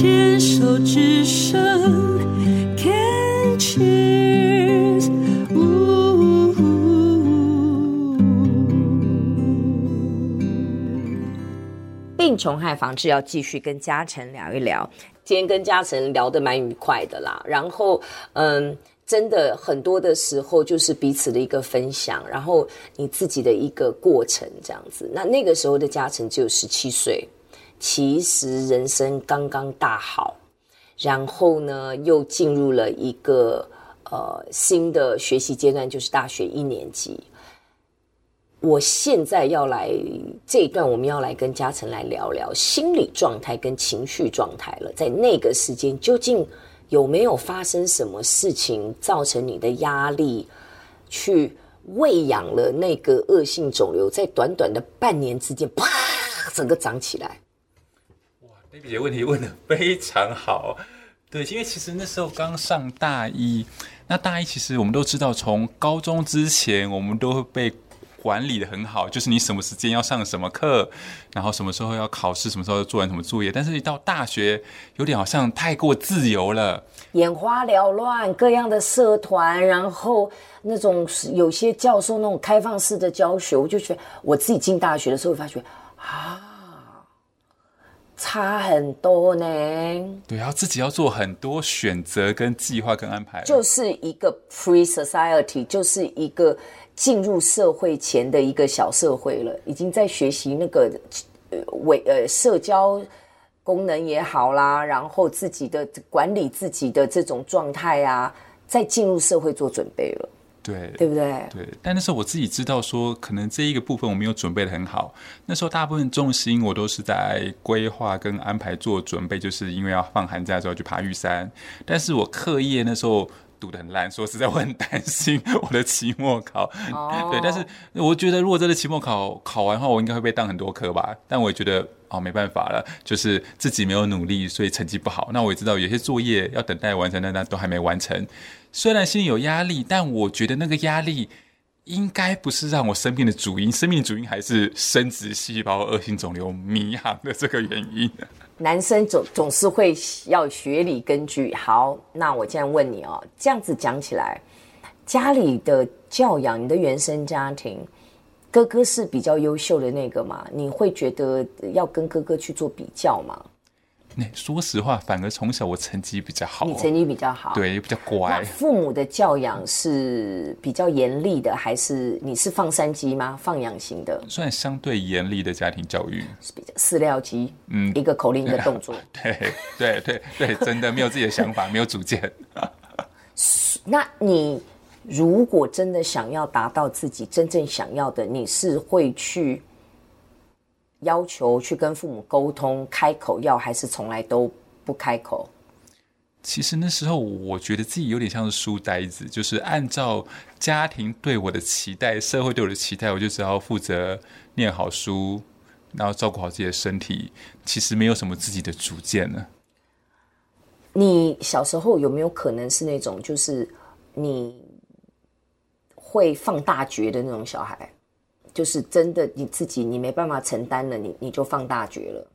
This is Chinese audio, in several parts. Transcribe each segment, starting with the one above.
牵手之声，Can cheers，呜。病虫害防治要继续跟嘉诚聊一聊。今天跟嘉诚聊得蛮愉快的啦，然后嗯。真的很多的时候就是彼此的一个分享，然后你自己的一个过程这样子。那那个时候的嘉诚只有十七岁，其实人生刚刚大好，然后呢又进入了一个呃新的学习阶段，就是大学一年级。我现在要来这一段，我们要来跟嘉诚来聊聊心理状态跟情绪状态了。在那个时间究竟。有没有发生什么事情造成你的压力，去喂养了那个恶性肿瘤，在短短的半年之间，啪，整个长起来？Baby 姐问题问得非常好。对，因为其实那时候刚上大一，那大一其实我们都知道，从高中之前我们都会被。管理得很好，就是你什么时间要上什么课，然后什么时候要考试，什么时候要做完什么作业。但是，一到大学，有点好像太过自由了，眼花缭乱，各样的社团，然后那种有些教授那种开放式的教学，我就觉得我自己进大学的时候，发觉啊，差很多呢。对，然后自己要做很多选择、跟计划、跟安排，就是一个 pre society，就是一个。进入社会前的一个小社会了，已经在学习那个呃为呃社交功能也好啦，然后自己的管理自己的这种状态啊，在进入社会做准备了，对对不对？对。但那时候我自己知道说，可能这一个部分我没有准备的很好。那时候大部分重心我都是在规划跟安排做准备，就是因为要放寒假之后去爬玉山。但是我课业那时候。读的很烂，说实在，我很担心我的期末考。Oh. 对，但是我觉得如果真的期末考考完后，我应该会被当很多科吧。但我也觉得哦，没办法了，就是自己没有努力，所以成绩不好。那我也知道有些作业要等待完成，但那都还没完成。虽然心里有压力，但我觉得那个压力应该不是让我生病的主因，生病的主因还是生殖细胞恶性肿瘤迷航的这个原因。男生总总是会要学理根据。好，那我现在问你哦，这样子讲起来，家里的教养，你的原生家庭，哥哥是比较优秀的那个吗？你会觉得要跟哥哥去做比较吗？说实话，反而从小我成绩比较好。你成绩比较好，对，比较乖。父母的教养是比较严厉的，还是你是放山鸡吗？放养型的？算相对严厉的家庭教育，是比较饲料鸡。嗯，一个口令一个动作。对对对对，真的没有自己的想法，没有主见。那你如果真的想要达到自己真正想要的，你是会去？要求去跟父母沟通，开口要，还是从来都不开口？其实那时候我觉得自己有点像是书呆子，就是按照家庭对我的期待、社会对我的期待，我就只要负责念好书，然后照顾好自己的身体。其实没有什么自己的主见呢。你小时候有没有可能是那种，就是你会放大觉的那种小孩？就是真的你自己，你没办法承担了，你你就放大绝了。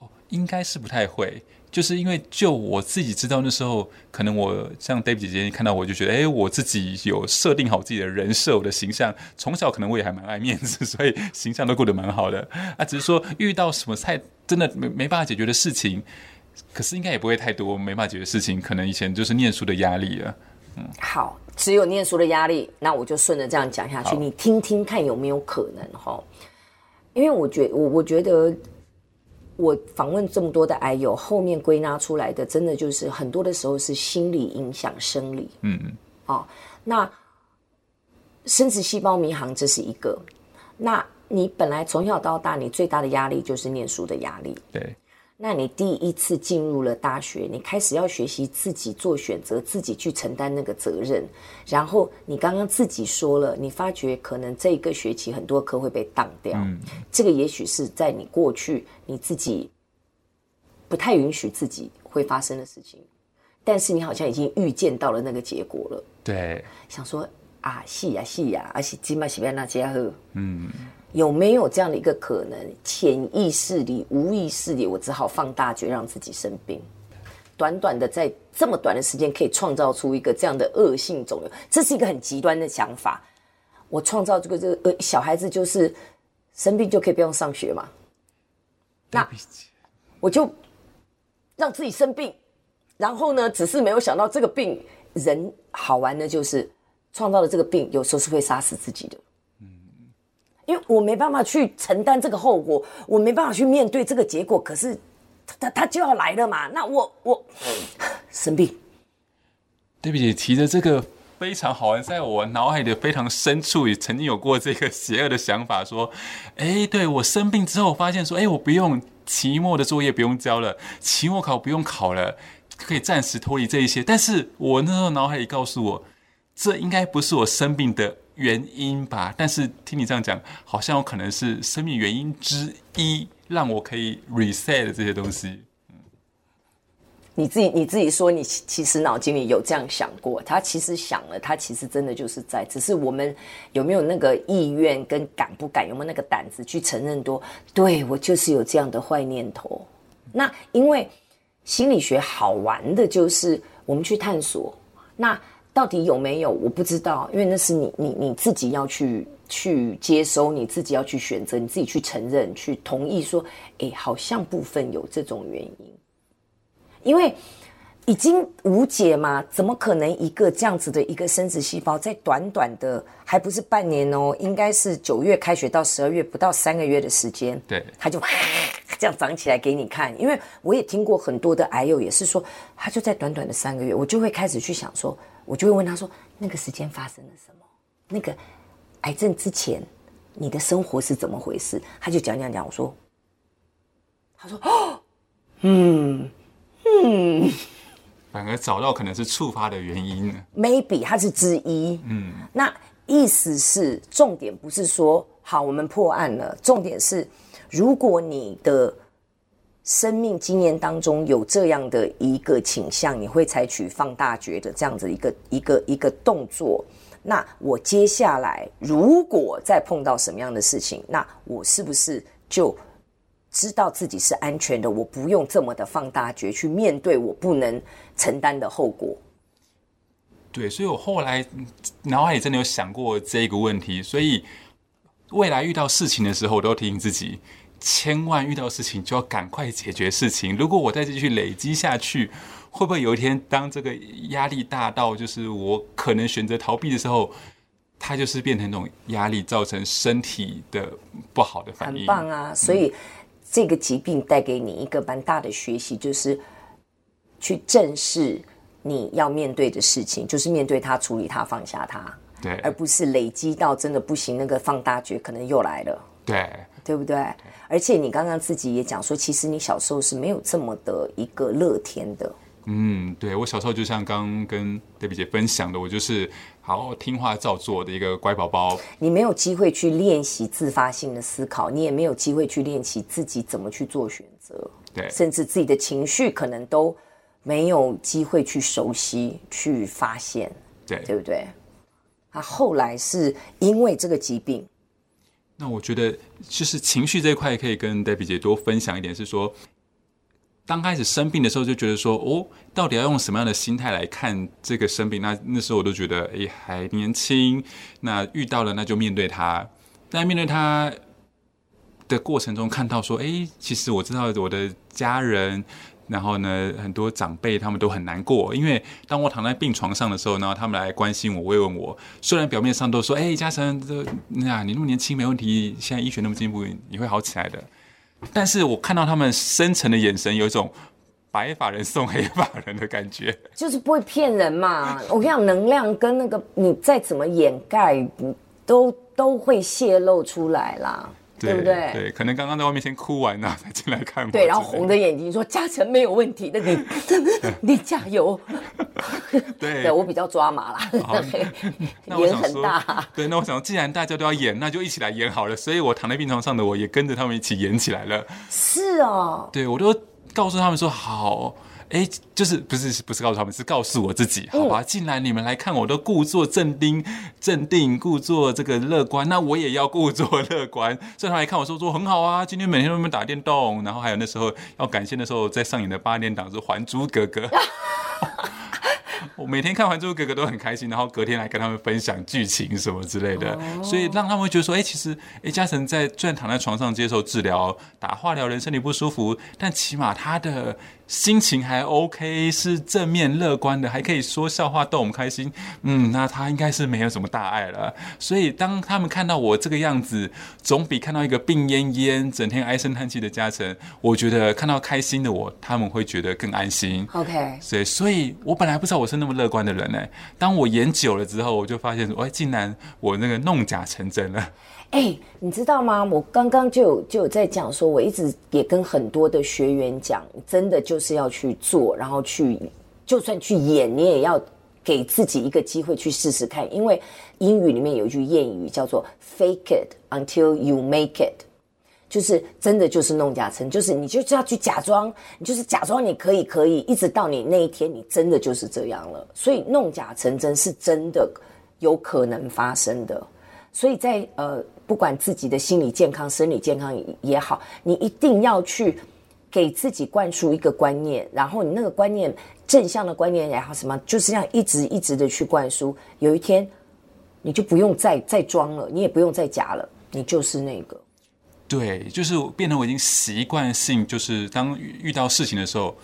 哦，应该是不太会，就是因为就我自己知道那时候，可能我像 Dave 姐姐看到我就觉得，哎，我自己有设定好自己的人设，我的形象，从小可能我也还蛮爱面子，所以形象都过得蛮好的。啊，只是说遇到什么太真的没没办法解决的事情，可是应该也不会太多没办法解决的事情，可能以前就是念书的压力了。嗯，好。只有念书的压力，那我就顺着这样讲下去，你听听看有没有可能哈？因为我觉我我觉得我访问这么多的癌友，后面归纳出来的，真的就是很多的时候是心理影响生理。嗯嗯。哦，那生殖细胞迷航这是一个，那你本来从小到大，你最大的压力就是念书的压力。对。那你第一次进入了大学，你开始要学习自己做选择，自己去承担那个责任。然后你刚刚自己说了，你发觉可能这一个学期很多课会被当掉。嗯，这个也许是在你过去你自己不太允许自己会发生的事情，但是你好像已经预见到了那个结果了。对，想说啊，是呀，是呀，而且起码是要那家伙。嗯。有没有这样的一个可能？潜意识里、无意识里，我只好放大决，让自己生病。短短的在这么短的时间，可以创造出一个这样的恶性肿瘤，这是一个很极端的想法。我创造这个这个呃小孩子就是生病就可以不用上学嘛？那我就让自己生病，然后呢，只是没有想到这个病人好玩的就是创造了这个病，有时候是会杀死自己的。嗯，因为我没办法去承担这个后果，我没办法去面对这个结果，可是。他他就要来了嘛？那我我 生病。对不起，提着这个非常好玩，在我脑海的非常深处也曾经有过这个邪恶的想法，说：哎，对我生病之后，发现说，哎，我不用期末的作业不用交了，期末考不用考了，可以暂时脱离这一些。但是我那时候脑海里告诉我，这应该不是我生病的原因吧？但是听你这样讲，好像有可能是生命原因之一。让我可以 reset 这些东西。嗯，你自己你自己说，你其实脑筋里有这样想过，他其实想了，他其实真的就是在，只是我们有没有那个意愿跟敢不敢，有没有那个胆子去承认多？对，我就是有这样的坏念头。那因为心理学好玩的就是我们去探索，那到底有没有？我不知道，因为那是你你你自己要去。去接收，你自己要去选择，你自己去承认，去同意说，哎，好像部分有这种原因，因为已经无解嘛，怎么可能一个这样子的一个生殖细胞，在短短的还不是半年哦，应该是九月开学到十二月不到三个月的时间，对，它就 这样长起来给你看。因为我也听过很多的癌友也是说，他就在短短的三个月，我就会开始去想说，我就会问他说，那个时间发生了什么？那个。癌症之前，你的生活是怎么回事？他就讲讲讲，我说，他说，哦，嗯嗯，反而找到可能是触发的原因，maybe 它是之一，嗯，那意思是重点不是说好我们破案了，重点是如果你的生命经验当中有这样的一个倾向，你会采取放大觉的这样子一个一个一个动作。那我接下来如果再碰到什么样的事情，那我是不是就知道自己是安全的？我不用这么的放大觉去面对我不能承担的后果。对，所以我后来脑海里真的有想过这个问题，所以未来遇到事情的时候，我都提醒自己，千万遇到事情就要赶快解决事情。如果我再继续累积下去，会不会有一天，当这个压力大到就是我可能选择逃避的时候，它就是变成一种压力，造成身体的不好的反应？很棒啊！所以这个疾病带给你一个蛮大的学习，就是去正视你要面对的事情，就是面对它、处理它、放下它，对，而不是累积到真的不行，那个放大觉可能又来了，对，对不对？而且你刚刚自己也讲说，其实你小时候是没有这么的一个乐天的。嗯，对，我小时候就像刚刚跟黛比姐分享的，我就是好好听话照做的一个乖宝宝。你没有机会去练习自发性的思考，你也没有机会去练习自己怎么去做选择，对，甚至自己的情绪可能都没有机会去熟悉、去发现，对，对不对？他后来是因为这个疾病，那我觉得就是情绪这一块可以跟 Debbie 姐多分享一点，是说。刚开始生病的时候，就觉得说，哦，到底要用什么样的心态来看这个生病？那那时候我都觉得，哎，还年轻，那遇到了那就面对它。在面对它的过程中，看到说，哎，其实我知道我的家人，然后呢，很多长辈他们都很难过，因为当我躺在病床上的时候，然后他们来关心我、慰问我。虽然表面上都说，哎，嘉诚，这那你那么年轻，没问题，现在医学那么进步，你会好起来的。但是我看到他们深沉的眼神，有一种白发人送黑发人的感觉，就是不会骗人嘛。我跟你讲，能量跟那个你再怎么掩盖，都都会泄露出来啦。对，不对？对，可能刚刚在外面先哭完了，才进来看我。对，然后红着眼睛说：“嘉诚没有问题的，你你加油。对”对，我比较抓马啦，脸很大。对，那我想，既然大家都要演，那就一起来演好了。所以我躺在病床上的，我也跟着他们一起演起来了。是哦。对，我都告诉他们说：“好，哎，就是不是不是告诉他们，是告诉我自己，好吧？既然你们来看我都故作镇定、镇定，故作这个乐观，那我也要故作 乐观。所以他来看我说说很好啊，今天每天都在打电动，然后还有那时候要感谢那时候在上演的八点档是《还珠格格》。我每天看《还珠格格》都很开心，然后隔天来跟他们分享剧情什么之类的，所以让他们会觉得说，哎，其实，哎，嘉诚在虽然躺在床上接受治疗、打化疗，人身体不舒服，但起码他的。心情还 OK，是正面乐观的，还可以说笑话逗我们开心。嗯，那他应该是没有什么大碍了。所以当他们看到我这个样子，总比看到一个病恹恹、整天唉声叹气的嘉诚，我觉得看到开心的我，他们会觉得更安心。OK，所以，所以我本来不知道我是那么乐观的人呢。当我演久了之后，我就发现，哎，竟然我那个弄假成真了。哎、你知道吗？我刚刚就有就有在讲说，我一直也跟很多的学员讲，真的就是要去做，然后去，就算去演，你也要给自己一个机会去试试看。因为英语里面有一句谚语叫做 “fake it until you make it”，就是真的就是弄假成，就是你就是要去假装，你就是假装你可以可以，一直到你那一天，你真的就是这样了。所以弄假成真是真的有可能发生的。所以在呃。不管自己的心理健康、生理健康也好，你一定要去给自己灌输一个观念，然后你那个观念正向的观念也好，什么就是这样一直一直的去灌输。有一天，你就不用再再装了，你也不用再假了，你就是那个。对，就是变成我已经习惯性，就是当遇到事情的时候，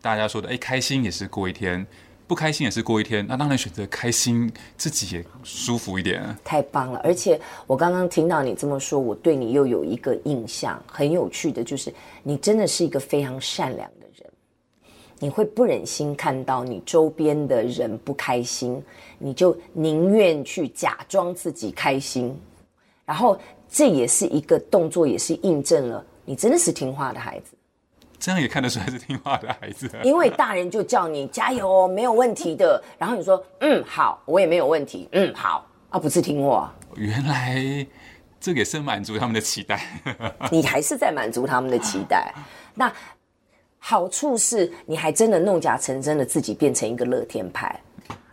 大家说的，哎，开心也是过一天。不开心也是过一天，那当然选择开心，自己也舒服一点。太棒了！而且我刚刚听到你这么说，我对你又有一个印象，很有趣的就是，你真的是一个非常善良的人。你会不忍心看到你周边的人不开心，你就宁愿去假装自己开心。然后这也是一个动作，也是印证了你真的是听话的孩子。这样也看得出来是听话的孩子，因为大人就叫你加油，没有问题的。然后你说嗯好，我也没有问题，嗯好啊，不是听话。原来这也是满足他们的期待，你还是在满足他们的期待。那好处是你还真的弄假成真的自己变成一个乐天派。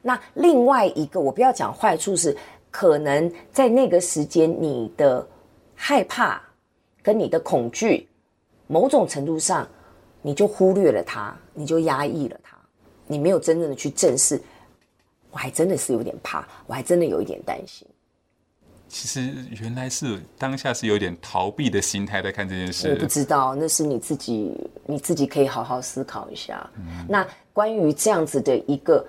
那另外一个我不要讲坏处是，可能在那个时间你的害怕跟你的恐惧，某种程度上。你就忽略了他，你就压抑了他，你没有真正的去正视。我还真的是有点怕，我还真的有一点担心。其实原来是当下是有点逃避的心态在看这件事。我不知道，那是你自己，你自己可以好好思考一下。嗯。那关于这样子的一个，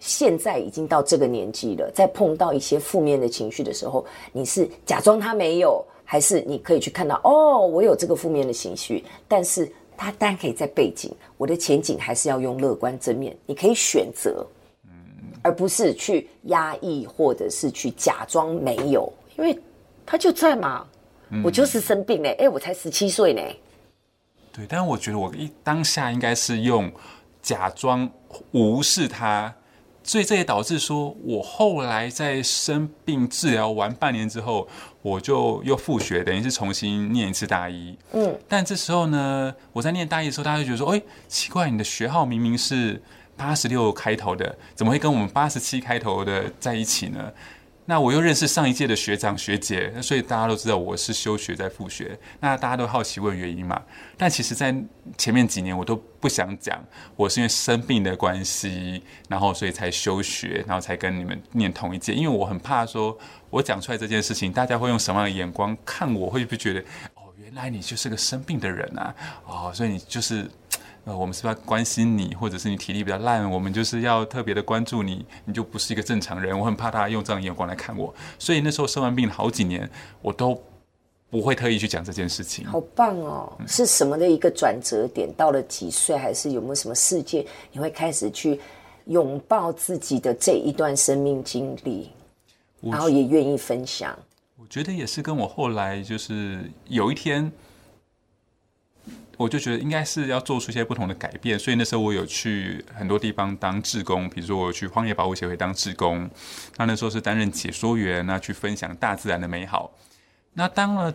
现在已经到这个年纪了，在碰到一些负面的情绪的时候，你是假装他没有，还是你可以去看到哦，我有这个负面的情绪，但是。他当然可以在背景，我的前景还是要用乐观正面。你可以选择，而不是去压抑或者是去假装没有，因为他就在嘛。我就是生病嘞，哎，我才十七岁呢。对，但是我觉得我一当下应该是用假装无视他。所以这也导致说，我后来在生病治疗完半年之后，我就又复学，等于是重新念一次大一。嗯，但这时候呢，我在念大一的时候，大家就觉得说，哎，奇怪，你的学号明明是八十六开头的，怎么会跟我们八十七开头的在一起呢？那我又认识上一届的学长学姐，所以大家都知道我是休学在复学。那大家都好奇问原因嘛？但其实，在前面几年我都不想讲，我是因为生病的关系，然后所以才休学，然后才跟你们念同一届。因为我很怕说，我讲出来这件事情，大家会用什么样的眼光看我？会不会觉得哦，原来你就是个生病的人啊？哦，所以你就是。呃，我们是不是要关心你，或者是你体力比较烂，我们就是要特别的关注你，你就不是一个正常人。我很怕他用这样的眼光来看我，所以那时候生完病好几年，我都不会特意去讲这件事情。好棒哦！是什么的一个转折点？到了几岁，还是有没有什么事件，你会开始去拥抱自己的这一段生命经历，然后也愿意分享？我觉得也是跟我后来就是有一天。我就觉得应该是要做出一些不同的改变，所以那时候我有去很多地方当志工，比如说我去荒野保护协会当志工，那那时候是担任解说员，那去分享大自然的美好。那当了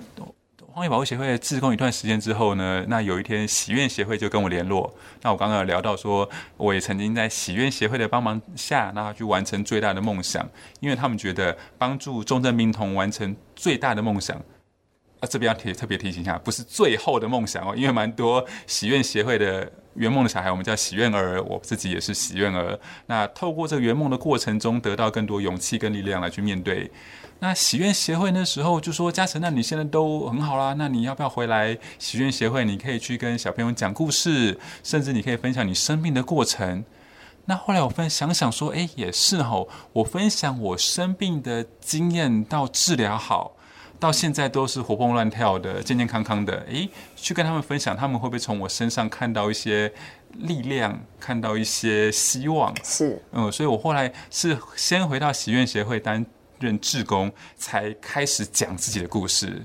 荒野保护协会的志工一段时间之后呢，那有一天喜愿协会就跟我联络。那我刚刚有聊到说，我也曾经在喜愿协会的帮忙下，那去完成最大的梦想，因为他们觉得帮助重症病童完成最大的梦想。啊，这边要提特别提醒一下，不是最后的梦想哦，因为蛮多喜愿协会的圆梦的小孩，我们叫喜愿儿，我自己也是喜愿儿。那透过这个圆梦的过程中，得到更多勇气跟力量来去面对。那喜愿协会那时候就说：“嘉诚，那你现在都很好啦，那你要不要回来喜愿协会？你可以去跟小朋友讲故事，甚至你可以分享你生病的过程。”那后来我分想想说：“哎，也是吼，我分享我生病的经验到治疗好，到现在都是活蹦乱跳的、健健康康的。诶，去跟他们分享，他们会不会从我身上看到一些力量，看到一些希望？是，嗯，所以我后来是先回到喜愿协会担。”任志工才开始讲自己的故事。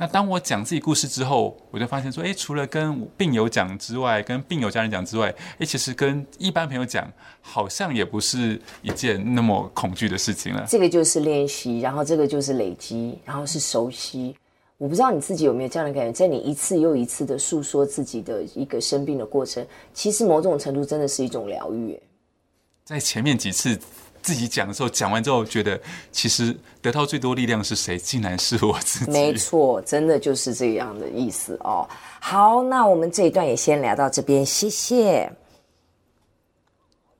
那当我讲自己故事之后，我就发现说，诶，除了跟病友讲之外，跟病友家人讲之外，诶，其实跟一般朋友讲，好像也不是一件那么恐惧的事情了。这个就是练习，然后这个就是累积，然后是熟悉。我不知道你自己有没有这样的感觉，在你一次又一次的诉说自己的一个生病的过程，其实某种程度真的是一种疗愈。在前面几次。自己讲的时候，讲完之后觉得，其实得到最多力量是谁？竟然是我自己。没错，真的就是这样的意思哦。好，那我们这一段也先聊到这边，谢谢。